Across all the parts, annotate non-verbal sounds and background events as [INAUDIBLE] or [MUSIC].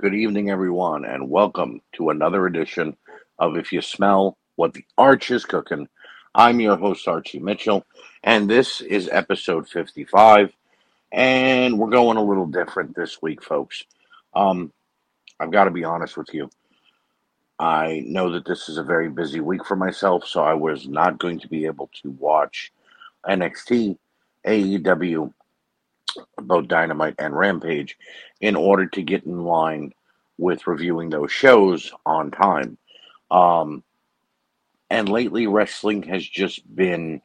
Good evening, everyone, and welcome to another edition of If You Smell What the Arch is Cooking. I'm your host, Archie Mitchell, and this is episode 55. And we're going a little different this week, folks. Um, I've got to be honest with you. I know that this is a very busy week for myself, so I was not going to be able to watch NXT, AEW, both Dynamite and Rampage, in order to get in line with reviewing those shows on time. Um, and lately, wrestling has just been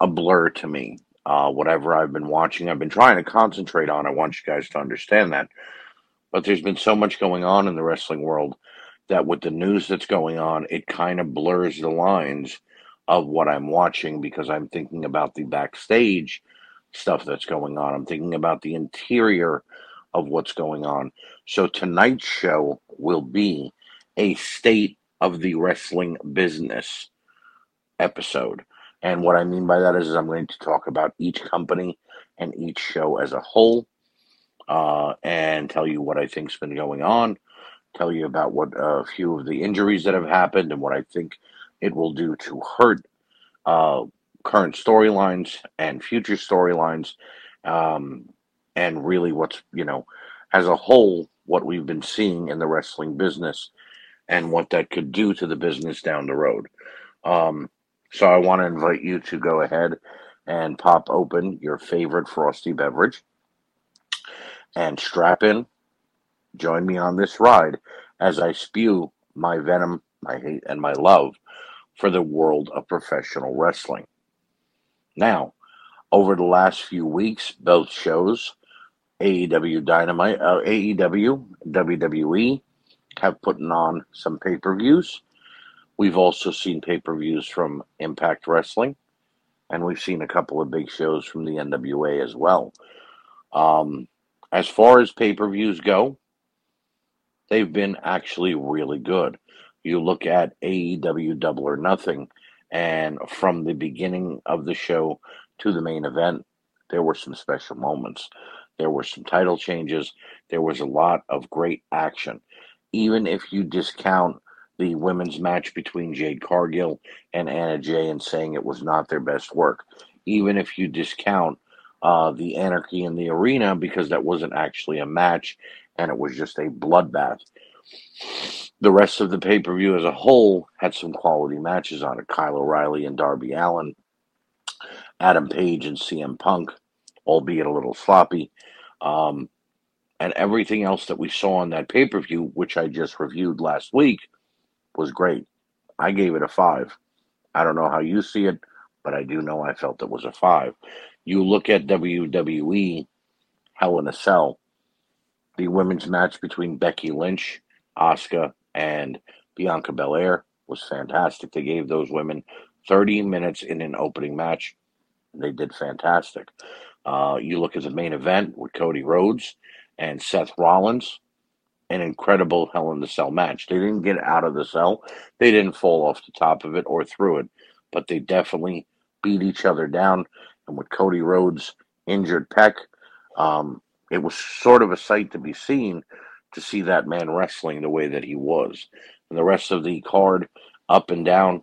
a blur to me. Uh, whatever I've been watching, I've been trying to concentrate on. I want you guys to understand that. But there's been so much going on in the wrestling world that with the news that's going on, it kind of blurs the lines of what I'm watching because I'm thinking about the backstage stuff that's going on. I'm thinking about the interior of what's going on. So tonight's show will be a state of the wrestling business episode. And what I mean by that is, is I'm going to talk about each company and each show as a whole uh, and tell you what I think's been going on, tell you about what a few of the injuries that have happened and what I think it will do to hurt uh, current storylines and future storylines, um, and really what's, you know, as a whole, what we've been seeing in the wrestling business and what that could do to the business down the road. Um, so I want to invite you to go ahead and pop open your favorite frosty beverage and strap in. Join me on this ride as I spew my venom, my hate, and my love for the world of professional wrestling. Now, over the last few weeks, both shows, AEW Dynamite, uh, AEW, WWE, have put on some pay per views. We've also seen pay per views from Impact Wrestling, and we've seen a couple of big shows from the NWA as well. Um, as far as pay per views go, they've been actually really good. You look at AEW Double or Nothing, and from the beginning of the show to the main event, there were some special moments. There were some title changes. There was a lot of great action. Even if you discount the women's match between Jade Cargill and Anna Jay and saying it was not their best work, even if you discount uh, the Anarchy in the Arena because that wasn't actually a match and it was just a bloodbath. The rest of the pay per view as a whole had some quality matches on it. Kyle O'Reilly and Darby Allin, Adam Page and CM Punk, albeit a little sloppy. Um, and everything else that we saw on that pay per view, which I just reviewed last week, was great. I gave it a five. I don't know how you see it, but I do know I felt it was a five. You look at WWE Hell in a Cell, the women's match between Becky Lynch, Asuka, and Bianca Belair was fantastic. They gave those women 30 minutes in an opening match. They did fantastic. Uh, you look at the main event with Cody Rhodes and Seth Rollins, an incredible Hell in the Cell match. They didn't get out of the cell, they didn't fall off the top of it or through it, but they definitely beat each other down. And with Cody Rhodes' injured pec, um, it was sort of a sight to be seen to see that man wrestling the way that he was. And the rest of the card, up and down,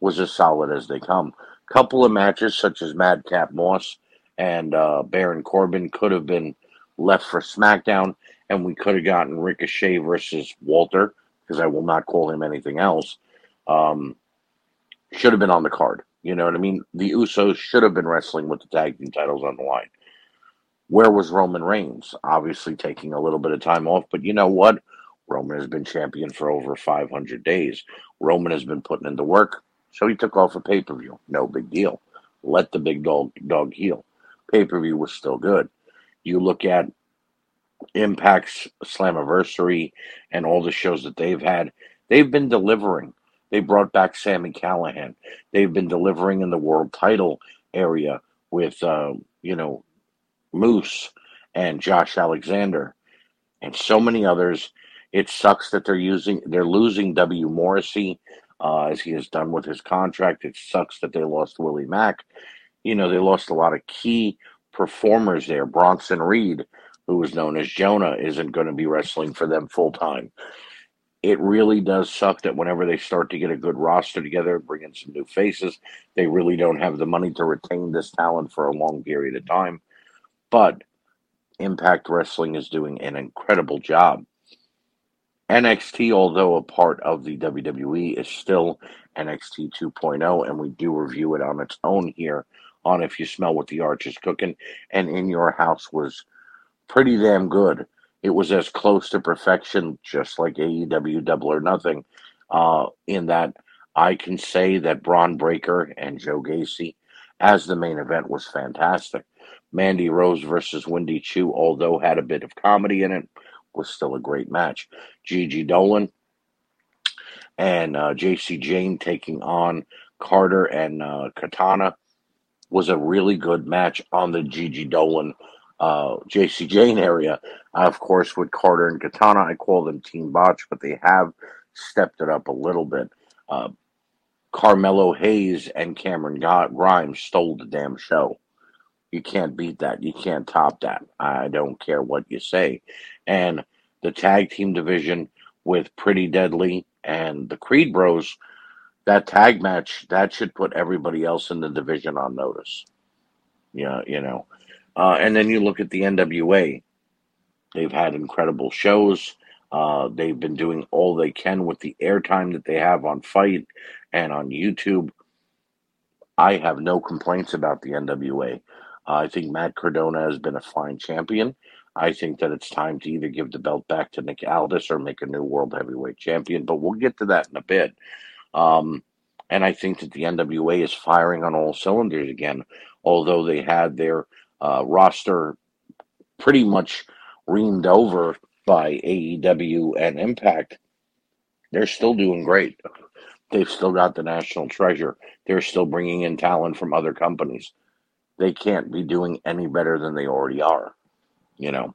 was as solid as they come. Couple of matches, such as Madcap Moss and uh, Baron Corbin, could have been left for SmackDown, and we could have gotten Ricochet versus Walter, because I will not call him anything else. Um, should have been on the card. You know what I mean? The Usos should have been wrestling with the tag team titles on the line. Where was Roman Reigns? Obviously taking a little bit of time off, but you know what? Roman has been champion for over 500 days. Roman has been putting in the work, so he took off a pay per view. No big deal. Let the big dog dog heal. Pay per view was still good. You look at Impact's Slammiversary and all the shows that they've had, they've been delivering. They brought back Sami Callihan. They've been delivering in the world title area with, uh, you know, Moose and Josh Alexander and so many others. It sucks that they're using they're losing W. Morrissey uh, as he has done with his contract. It sucks that they lost Willie Mack. You know, they lost a lot of key performers there. Bronson Reed who is known as Jonah, isn't going to be wrestling for them full time. It really does suck that whenever they start to get a good roster together, bring in some new faces, they really don't have the money to retain this talent for a long period of time. But Impact Wrestling is doing an incredible job. NXT, although a part of the WWE, is still NXT 2.0, and we do review it on its own here on If You Smell What the Arch is Cooking, and In Your House was pretty damn good. It was as close to perfection, just like AEW Double or Nothing, uh, in that I can say that Bron Breakker and Joe Gacy as the main event was fantastic. Mandy Rose versus Wendy Choo, although had a bit of comedy in it, was still a great match. Gigi Dolin and uh, Jacy Jayne taking on Carter and uh, Katana was a really good match on the Gigi Dolin uh, Jacy Jayne area. of course, with Carter and Katana, I call them Team Botch, but they have stepped it up a little bit. Uh, Carmelo Hayes and Cameron Grimes stole the damn show. You can't beat that. You can't top that. I don't care what you say. And the tag team division with Pretty Deadly and the Creed Bros, that tag match, that should put everybody else in the division on notice. Yeah, you know. Uh, and then you look at the NWA. They've had incredible shows. Uh, they've been doing all they can with the airtime that they have on FITE and on YouTube. I have no complaints about the NWA. I think Matt Cardona has been a fine champion. I think that it's time to either give the belt back to Nick Aldis or make a new world heavyweight champion, but we'll get to that in a bit. Um, and I think that the NWA is firing on all cylinders again, although they had their uh, roster pretty much reamed over by AEW and Impact. They're still doing great. They've still got the national treasure. They're still bringing in talent from other companies. They can't be doing any better than they already are you know.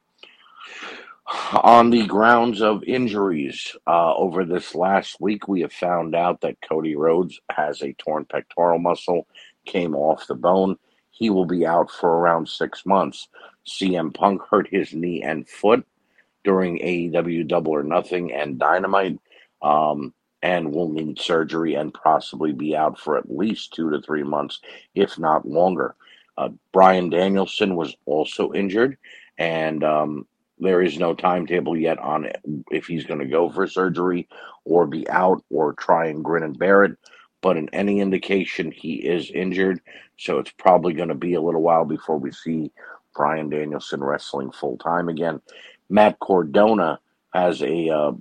On the grounds of injuries, uh, over this last week, we have found out that Cody Rhodes has a torn pectoral muscle, came off the bone. He will be out for around six months. CM Punk hurt his knee and foot during AEW Double or Nothing and Dynamite, um, and will need surgery and possibly be out for at least two to three months, if not longer. Uh, Bryan Danielson was also injured and um, there is no timetable yet on if he's going to go for surgery or be out or try and grin and bear it. But in any indication, he is injured, so it's probably going to be a little while before we see Bryan Danielson wrestling full time again. Matt Cardona has a uh,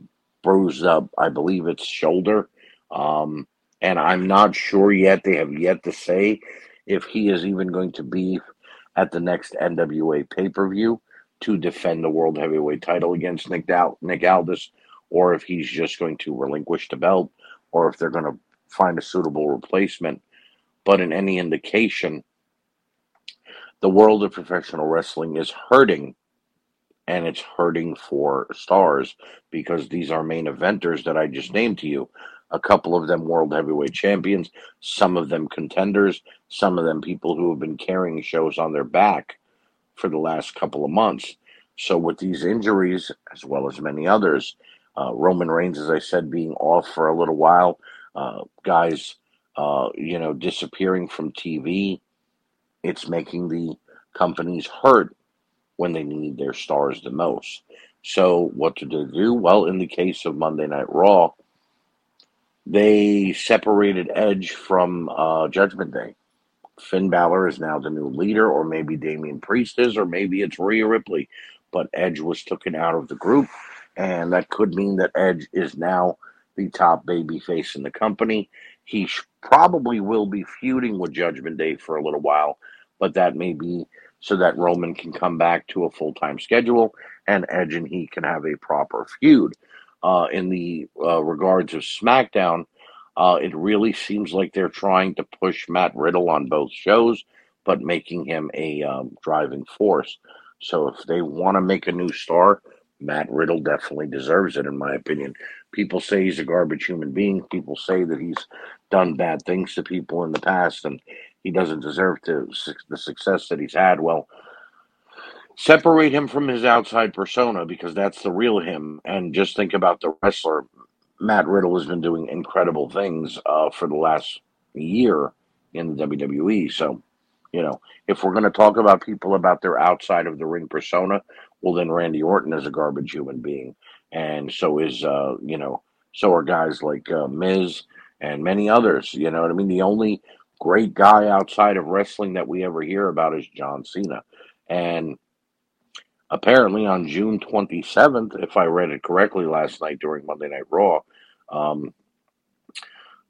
bruised up, I believe it's shoulder, um, and I'm not sure yet. They have yet to say if he is even going to be at the next NWA pay per view to defend the world heavyweight title against Nick, Dal- Nick Aldis, or if he's just going to relinquish the belt, or if they're going to find a suitable replacement. But in any indication, the world of professional wrestling is hurting, and it's hurting for stars because these are main eventers that I just named to you. A couple of them world heavyweight champions, some of them contenders, some of them people who have been carrying shows on their back for the last couple of months. So, with these injuries, as well as many others, uh, Roman Reigns, as I said, being off for a little while, uh, guys, uh, you know, disappearing from TV, it's making the companies hurt when they need their stars the most. So, what do they do? Well, in the case of Monday Night Raw, they separated Edge from uh, Judgment Day. Finn Balor is now the new leader, or maybe Damian Priest is, or maybe it's Rhea Ripley. But Edge was taken out of the group, and that could mean that Edge is now the top baby face in the company. He sh- probably will be feuding with Judgment Day for a little while, but that may be so that Roman can come back to a full time schedule and Edge and he can have a proper feud. Uh, in the uh, regards of SmackDown, uh, it really seems like they're trying to push Matt Riddle on both shows, but making him a um, driving force. So if they want to make a new star, Matt Riddle definitely deserves it, in my opinion. People say he's a garbage human being. People say that he's done bad things to people in the past, and he doesn't deserve to the success that he's had. Well, separate him from his outside persona because that's the real him, and just think about the wrestler. Matt Riddle has been doing incredible things uh, for the last year in the WWE. So, you know, if we're going to talk about people about their outside of the ring persona, well, then Randy Orton is a garbage human being, and so is uh, you know, so are guys like uh, Miz and many others. You know what I mean? The only great guy outside of wrestling that we ever hear about is John Cena, and apparently on June 27th, if I read it correctly last night during Monday Night Raw, um,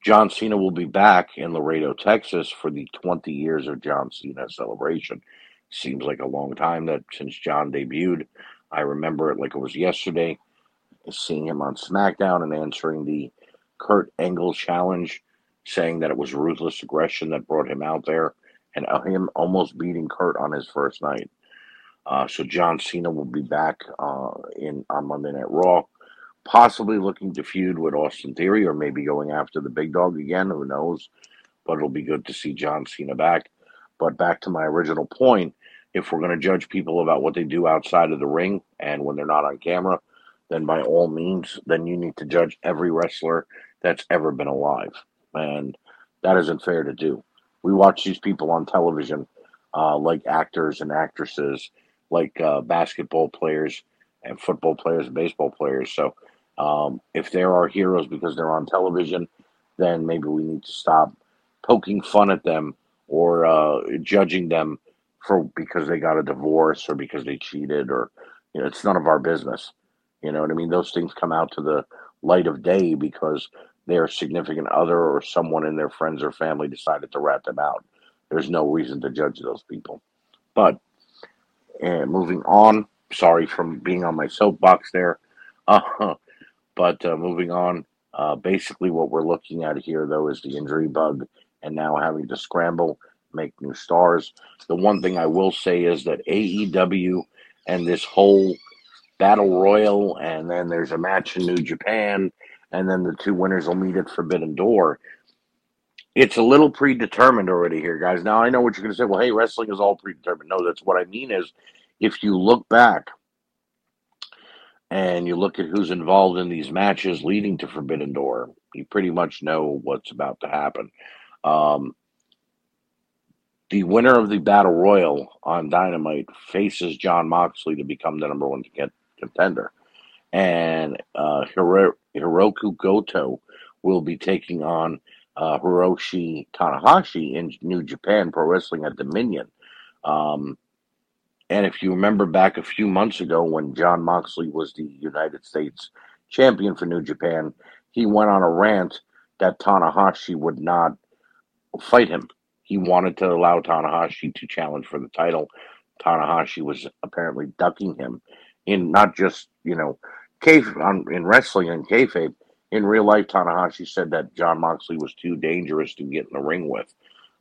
John Cena will be back in Laredo, Texas for the 20 years of John Cena celebration. Seems like a long time that since John debuted. I remember it like it was yesterday, seeing him on SmackDown and answering the Kurt Angle challenge, saying that it was ruthless aggression that brought him out there, and uh, him almost beating Kurt on his first night. Uh, so John Cena will be back uh, in on Monday Night Raw, possibly looking to feud with Austin Theory, or maybe going after the big dog again. Who knows? But it'll be good to see John Cena back. But back to my original point, if we're going to judge people about what they do outside of the ring and when they're not on camera, then by all means, then you need to judge every wrestler that's ever been alive, and that isn't fair to do. We watch these people on television, uh, like actors and actresses like uh, basketball players and football players and baseball players. So um, if there are heroes because they're on television, then maybe we need to stop poking fun at them or uh, judging them for because they got a divorce or because they cheated or you know it's none of our business. You know what I mean? Those things come out to the light of day because their significant other or someone in their friends or family decided to rat them out. There's no reason to judge those people. But and moving on, sorry from being on my soapbox there. [LAUGHS] Uh, but uh, moving on, uh, basically what we're looking at here, though, is the injury bug and now having to scramble, make new stars. The one thing I will say is that AEW and this whole battle royal, and then there's a match in New Japan, and then the two winners will meet at Forbidden Door. It's a little predetermined already here, guys. Now I know what you're going to say. Well, hey, wrestling is all predetermined. No, that's what I mean is if you look back and you look at who's involved in these matches leading to Forbidden Door, you pretty much know what's about to happen. Um, the winner of the Battle Royal on Dynamite faces Jon Moxley to become the number one contender. And uh, Hiro- Hirooki Goto will be taking on uh, Hiroshi Tanahashi in New Japan Pro Wrestling at Dominion. Um, and if you remember back a few months ago when Jon Moxley was the United States champion for New Japan, he went on a rant that Tanahashi would not fight him. He wanted to allow Tanahashi to challenge for the title. Tanahashi was apparently ducking him in not just, you know, on, in wrestling and kayfabe. In real life, Tanahashi said that Jon Moxley was too dangerous to get in the ring with.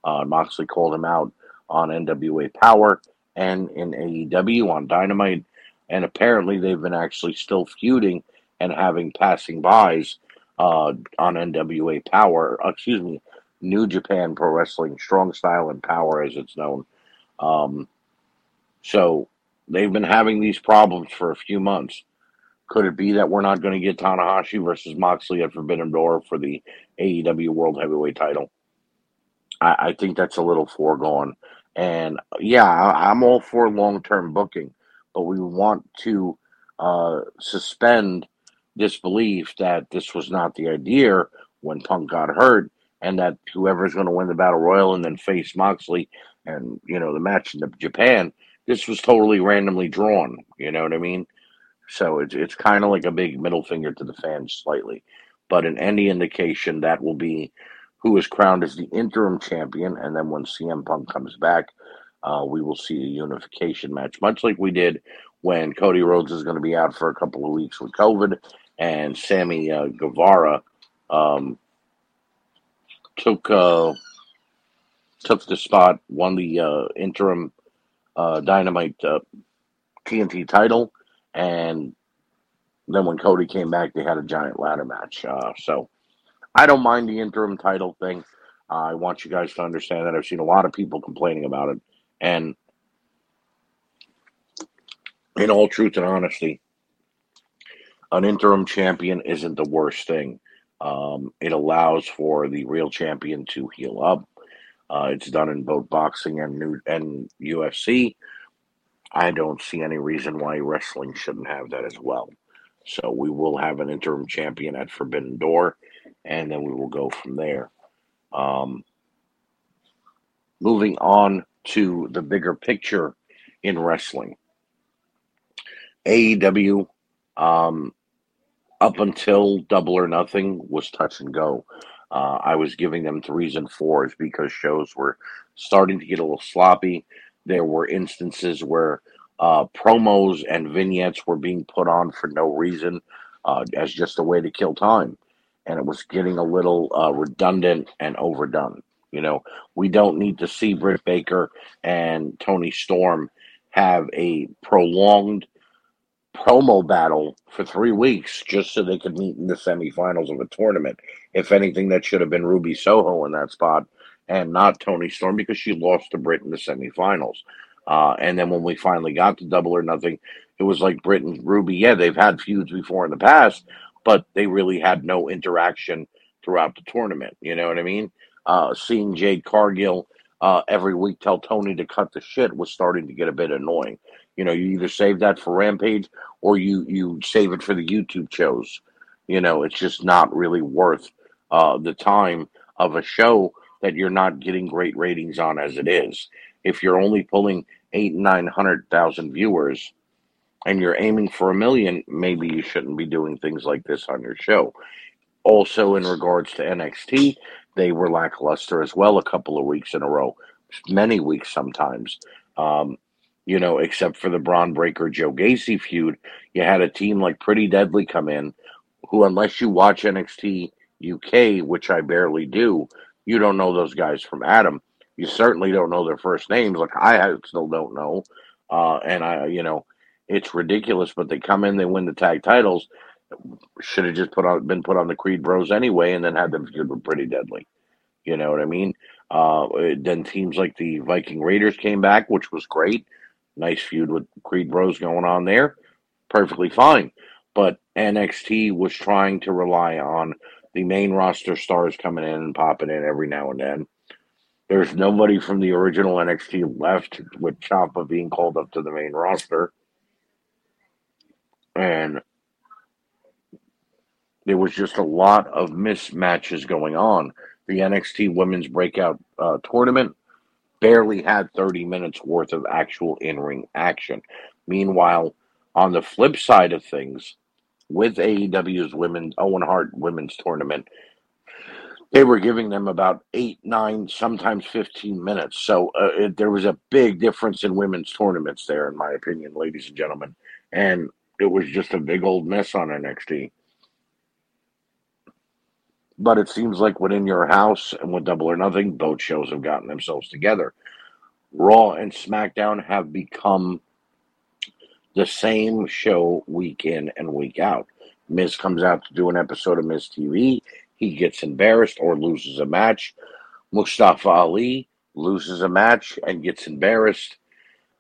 Uh, Moxley called him out on NWA Power and in AEW on Dynamite. And apparently, they've been actually still feuding and having passing bys uh, on NWA Power, excuse me, New Japan Pro Wrestling, Strong Style and Power as it's known. Um, so they've been having these problems for a few months. Could it be that we're not going to get Tanahashi versus Moxley at Forbidden Door for the AEW World Heavyweight title? I, I think that's a little foregone. And yeah, I, am all for long term booking, but we want to uh, suspend disbelief that this was not the idea when Punk got hurt, and that whoever's going to win the battle royal and then face Moxley, and you know the match in Japan, this was totally randomly drawn. You know what I mean? So it's it's kind of like a big middle finger to the fans, slightly. But in any indication, that will be who is crowned as the interim champion. And then when CM Punk comes back, uh, we will see a unification match, much like we did when Cody Rhodes is going to be out for a couple of weeks with COVID, and Sammy uh, Guevara um, took uh, took the spot, won the uh, interim uh, Dynamite TNT uh, title, and then when Cody came back, they had a giant ladder match. so I don't mind the interim title thing. Uh, I want you guys to understand that I've seen a lot of people complaining about it, and in all truth and honesty, an interim champion isn't the worst thing. Um, it allows for the real champion to heal up. Uh, it's done in both boxing and new and UFC. I don't see any reason why wrestling shouldn't have that as well. So we will have an interim champion at Forbidden Door, and then we will go from there. Um, moving on to the bigger picture in wrestling. AEW, um, up until Double or Nothing, was touch and go. Uh, I was giving them threes and fours because shows were starting to get a little sloppy. There were instances where uh, promos and vignettes were being put on for no reason uh, as just a way to kill time. And it was getting a little uh, redundant and overdone. You know, we don't need to see Britt Baker and Toni Storm have a prolonged promo battle for three weeks just so they could meet in the semifinals of a tournament. If anything, that should have been Ruby Soho in that spot and not Toni Storm because she lost to Britt in the semifinals. Uh, and then when we finally got to Double or Nothing, it was like Britt and Ruby. Yeah, they've had feuds before in the past, but they really had no interaction throughout the tournament. You know what I mean? Uh, seeing Jade Cargill uh, every week tell Tony to cut the shit was starting to get a bit annoying. You know, you either save that for Rampage or you you save it for the YouTube shows. You know, it's just not really worth uh, the time of a show that you're not getting great ratings on as it is. If you're only pulling eight nine hundred thousand viewers and you're aiming for a million, maybe you shouldn't be doing things like this on your show. Also, in regards to NXT, they were lackluster as well a couple of weeks in a row, many weeks sometimes. Um, you know, except for the Bron Breakker Joe Gacy feud, you had a team like Pretty Deadly come in, who, unless you watch NXT UK, which I barely do, you don't know those guys from Adam. You certainly don't know their first names, like I still don't know. Uh, and I, you know, it's ridiculous. But they come in, they win the tag titles. Should have just put on been put on the Creed Bros anyway, and then had them feud with Pretty Deadly. You know what I mean? Uh, then teams like the Viking Raiders came back, which was great. Nice feud with Creed Bros going on there. Perfectly fine. But NXT was trying to rely on the main roster stars coming in and popping in every now and then. There's nobody from the original NXT left with Ciampa being called up to the main roster. And there was just a lot of mismatches going on. The NXT Women's Breakout uh, Tournament barely had 30 minutes worth of actual in ring action. Meanwhile, on the flip side of things, with AEW's Women's Owen Hart Women's Tournament, they were giving them about eight, nine, sometimes 15 minutes. So uh, it, there was a big difference in women's tournaments there, in my opinion, ladies and gentlemen. And it was just a big old mess on NXT. But it seems like within your house and with Double or Nothing, both shows have gotten themselves together. Raw and SmackDown have become the same show week in and week out. Miz comes out to do an episode of Miz TV. He gets embarrassed or loses a match. Mustafa Ali loses a match and gets embarrassed.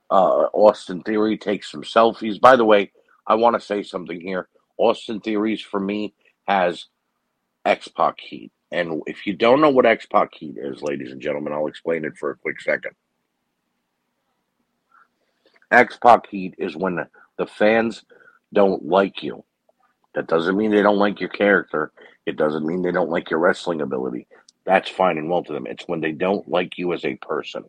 Uh, Austin Theory takes some selfies. By the way, I want to say something here. Austin Theories for me has X Pac heat. And if you don't know what X Pac heat is, ladies and gentlemen, I'll explain it for a quick second. X Pac heat is when the, fans don't like you. That doesn't mean they don't like your character. It doesn't mean they don't like your wrestling ability. That's fine and well to them. It's when they don't like you as a person.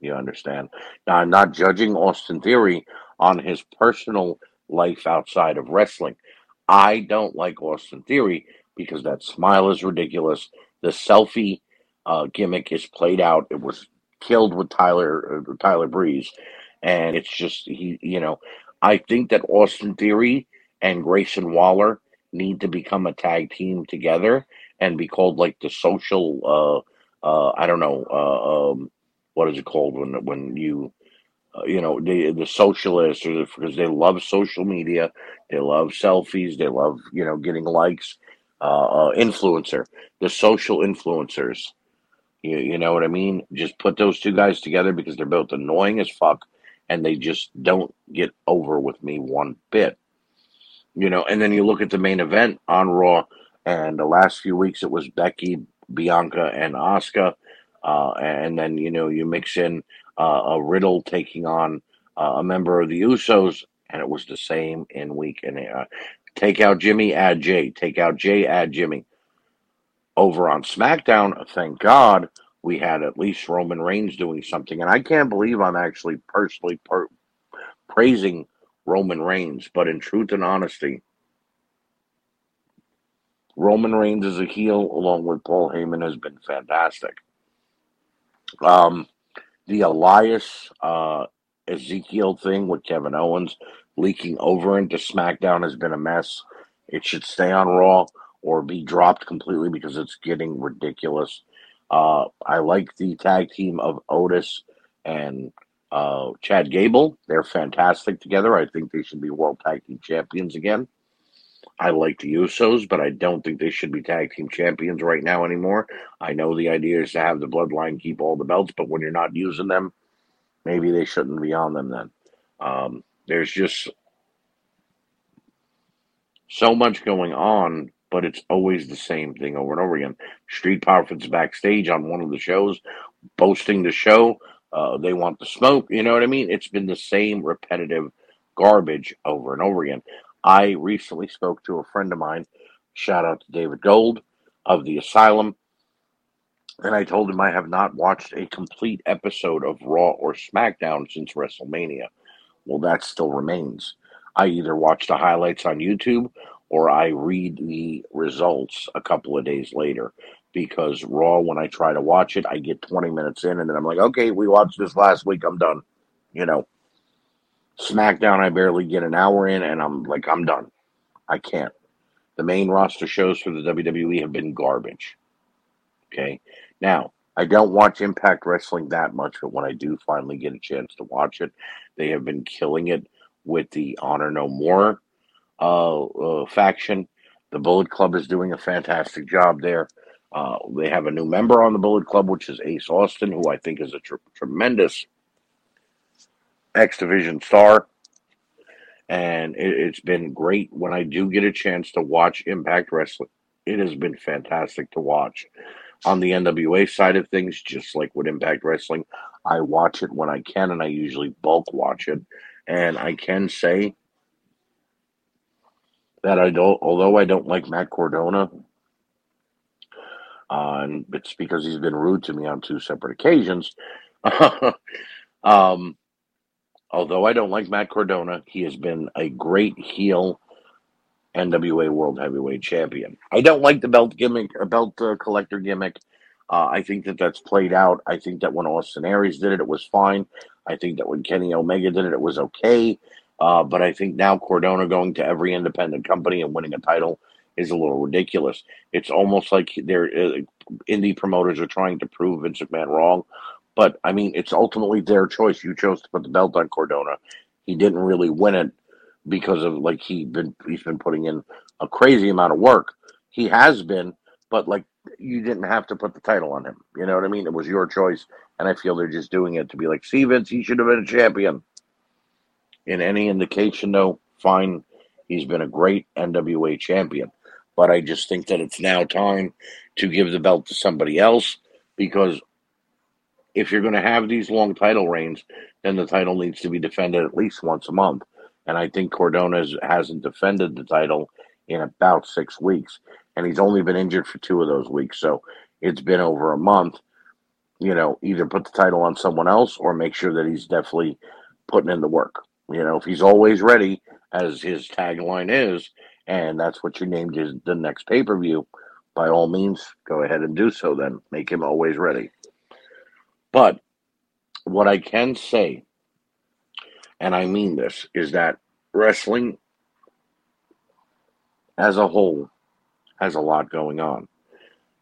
You understand? Now, I'm not judging Austin Theory on his personal life outside of wrestling. I don't like Austin Theory because that smile is ridiculous. The selfie uh, gimmick is played out. It was killed with Tyler uh, Tyler Breeze, and it's just he. You know, I think that Austin Theory and Grayson Waller need to become a tag team together and be called like the social. Uh, uh, I don't know. Uh, um, what is it called when when you uh, you know the the socialists or the, because they love social media they love selfies they love you know getting likes uh, uh, influencer the social influencers you, you know what i mean just put those two guys together because they're both annoying as fuck and they just don't get over with me one bit. You know, and then you look at the main event on Raw, and the last few weeks it was Becky, Bianca, and Asuka. Uh, and then, you know, you mix in uh, a Riddle taking on uh, a member of the Usos, and it was the same in week. And uh, take out Jimmy, add Jay. Take out Jay, add Jimmy. Over on SmackDown, thank God we had at least Roman Reigns doing something. And I can't believe I'm actually personally per- praising Roman Reigns, but in truth and honesty, Roman Reigns as a heel, along with Paul Heyman, has been fantastic. Um, the Elias uh, Ezekiel thing with Kevin Owens leaking over into SmackDown has been a mess. It should stay on Raw or be dropped completely because it's getting ridiculous. Uh, I like the tag team of Otis and uh, Chad Gable. They're fantastic together. I think they should be World Tag Team Champions again. I like the Usos, but I don't think they should be tag team champions right now anymore. I know the idea is to have the bloodline keep all the belts, but when you're not using them, maybe they shouldn't be on them then. Um, there's just so much going on, but it's always the same thing over and over again. Street Profits backstage on one of the shows, boasting the show. Uh, they want the smoke. You know what I mean? It's been the same repetitive garbage over and over again. I recently spoke to a friend of mine, shout out to David Gold of the Asylum, and I told him I have not watched a complete episode of Raw or SmackDown since WrestleMania. Well, that still remains. I either watch the highlights on YouTube or I read the results a couple of days later because Raw, when I try to watch it, I get 20 minutes in and then I'm like, okay, we watched this last week, I'm done. You know, SmackDown, I barely get an hour in, and I'm like, I'm done. I can't. The main roster shows for the WWE have been garbage. Okay. Now, I don't watch Impact Wrestling that much, but when I do finally get a chance to watch it, they have been killing it with the Honor No More uh, uh, faction. The Bullet Club is doing a fantastic job there. Uh, they have a new member on the Bullet Club, which is Ace Austin, who I think is a tr- tremendous X Division star. And it, it's been great when I do get a chance to watch Impact Wrestling. It has been fantastic to watch. On the NWA side of things, just like with Impact Wrestling, I watch it when I can, and I usually bulk watch it. And I can say that I don't, although I don't like Matt Cardona, uh, and it's because he's been rude to me on two separate occasions. [LAUGHS] um, although I don't like Matt Cardona, he has been a great heel NWA World Heavyweight Champion. I don't like the belt gimmick, belt uh, collector gimmick. Uh, I think that that's played out. I think that when Austin Aries did it, it was fine. I think that when Kenny Omega did it, it was okay. Uh, but I think now Cardona going to every independent company and winning a title is a little ridiculous. It's almost like they're uh, indie promoters are trying to prove Vince McMahon wrong. But I mean, it's ultimately their choice. You chose to put the belt on Cardona. He didn't really win it because of like he been he's been putting in a crazy amount of work. He has been, but like you didn't have to put the title on him. You know what I mean? It was your choice, and I feel they're just doing it to be like, see, Vince, he should have been a champion. In any indication, though, fine, he's been a great NWA champion. But I just think that it's now time to give the belt to somebody else because if you're going to have these long title reigns, then the title needs to be defended at least once a month. And I think Cardona hasn't defended the title in about six weeks. And he's only been injured for two of those weeks. So it's been over a month. You know, either put the title on someone else or make sure that he's definitely putting in the work. You know, if he's always ready, as his tagline is, and that's what you named his the next pay per view, by all means, go ahead and do so. Then make him always ready. But what I can say, and I mean this, is that wrestling as a whole has a lot going on.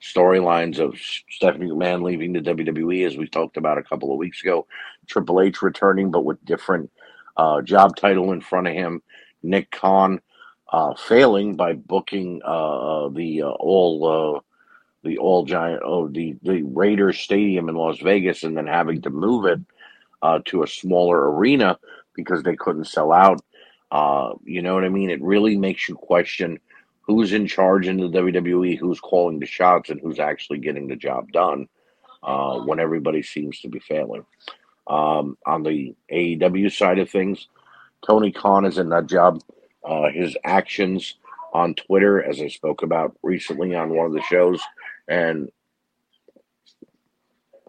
Storylines of Stephanie McMahon leaving the WWE, as we talked about a couple of weeks ago, Triple H returning, but with different uh, job title in front of him, Nick Khan uh, failing by booking uh, the uh, all uh, the all giant oh the the Raiders Stadium in Las Vegas and then having to move it uh, to a smaller arena because they couldn't sell out. Uh, you know what I mean? It really makes you question who's in charge in the WWE, who's calling the shots, and who's actually getting the job done uh, when everybody seems to be failing. Um, on the AEW side of things, Tony Khan is a nut job. Uh, his actions on Twitter, as I spoke about recently on one of the shows, and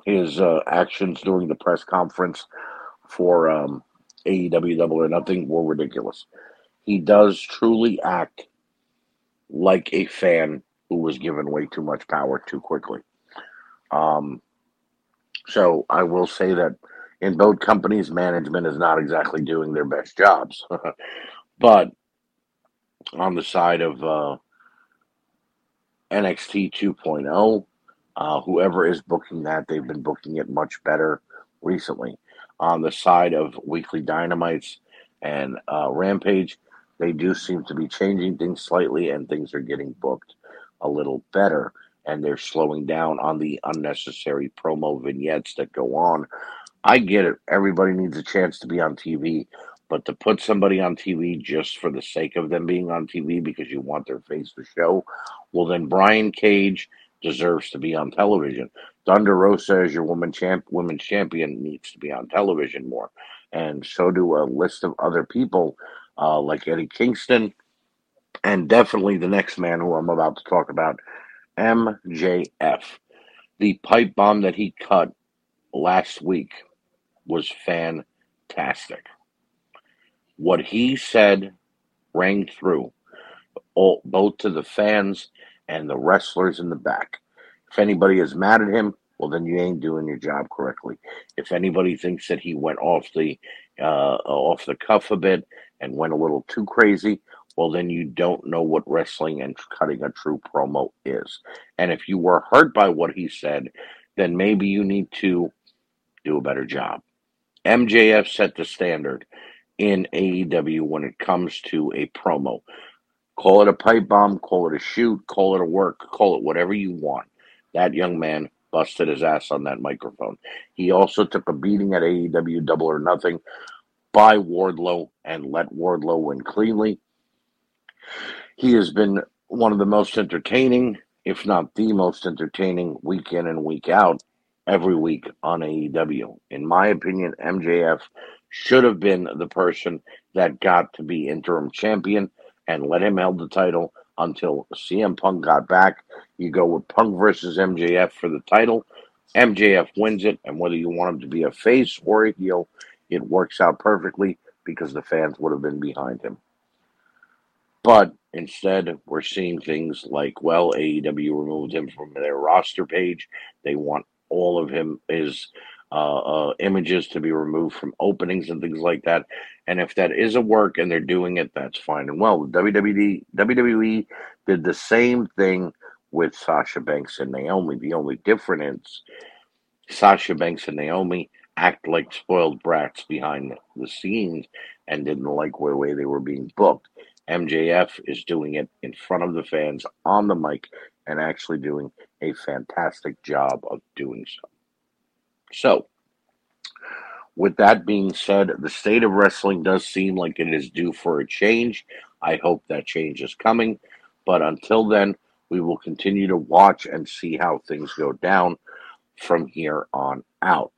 his uh, actions during the press conference for um, AEW Double or Nothing were ridiculous. He does truly act like a fan who was given way too much power too quickly. Um, so I will say that in both companies, management is not exactly doing their best jobs. [LAUGHS] but on the side of uh, NXT 2.0, uh, whoever is booking that, they've been booking it much better recently. On the side of Weekly Dynamites and uh, Rampage, they do seem to be changing things slightly, and things are getting booked a little better. And they're slowing down on the unnecessary promo vignettes that go on I get it. Everybody needs a chance to be on TV, but to put somebody on TV just for the sake of them being on TV because you want their face to show, well, then Brian Cage deserves to be on television. Thunder Rosa, as your woman champ, women's champion, needs to be on television more, and so do a list of other people uh, like Eddie Kingston, and definitely the next man who I'm about to talk about, MJF. The pipe bomb that he cut last week was fantastic. What he said rang through, all, both to the fans and the wrestlers in the back. If anybody is mad at him, well, then you ain't doing your job correctly. If anybody thinks that he went off the uh, off the cuff a bit and went a little too crazy, well, then you don't know what wrestling and cutting a true promo is. And if you were hurt by what he said, then maybe you need to do a better job. MJF set the standard in AEW when it comes to a promo. Call it a pipe bomb, call it a shoot, call it a work, call it whatever you want. That young man busted his ass on that microphone. He also took a beating at AEW Double or Nothing by Wardlow and let Wardlow win cleanly. He has been one of the most entertaining, if not the most entertaining, week in and week out every week on AEW. In my opinion, MJF should have been the person that got to be interim champion and let him hold the title until CM Punk got back. You go with Punk versus MJF for the title. MJF wins it, and whether you want him to be a face or a heel, it works out perfectly because the fans would have been behind him. But instead, we're seeing things like, well, AEW removed him from their roster page. They want all of him his uh, uh, images to be removed from openings and things like that. And if that is a work and they're doing it, that's fine and well. WWE WWE did the same thing with Sasha Banks and Naomi. The only difference Sasha Banks and Naomi act like spoiled brats behind the scenes and didn't like the way they were being booked. MJF is doing it in front of the fans on the mic and actually doing a fantastic job of doing so. So, with that being said, the state of wrestling does seem like it is due for a change. I hope that change is coming. But until then, we will continue to watch and see how things go down from here on out.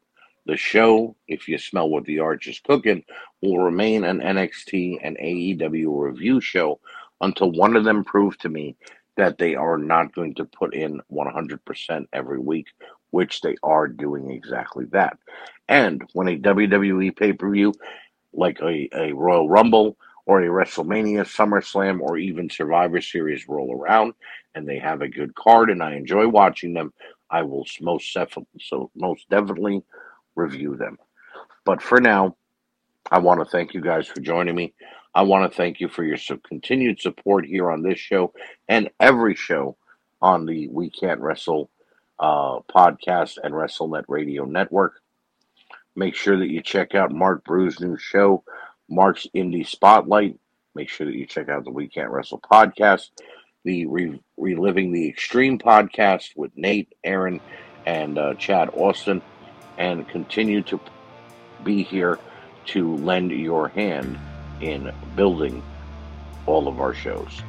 The show, if you smell what the arch is cooking, will remain an NXT and AEW review show until one of them prove to me that they are not going to put in 100% every week, which they are doing exactly that. And when a WWE pay per view, like a, a Royal Rumble or a WrestleMania, SummerSlam, or even Survivor Series roll around, and they have a good card, and I enjoy watching them, I will most definitely, so most definitely review them. But for now, I want to thank you guys for joining me. I want to thank you for your continued support here on this show and every show on the We Can't Wrestle uh, podcast and WrestleNet Radio Network. Make sure that you check out Mark Brew's new show, Mark's Indie Spotlight. Make sure that you check out the We Can't Wrestle podcast, the Re- Reliving the Extreme podcast with Nate, Aaron, and uh, Chad Austin, and continue to be here to lend your hand in building all of our shows.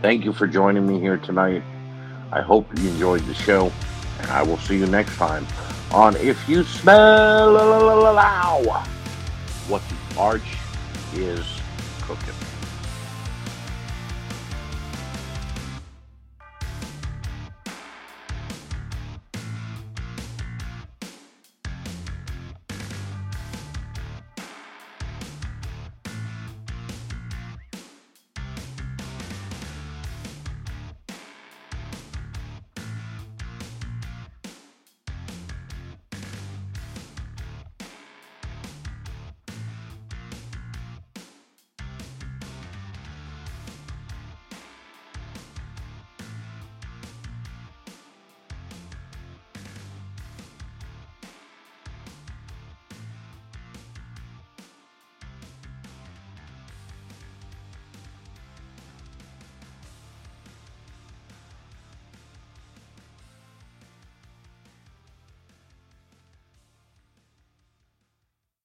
Thank you for joining me here tonight. I hope you enjoyed the show, and I will see you next time on If You Smell what the arch is cooking.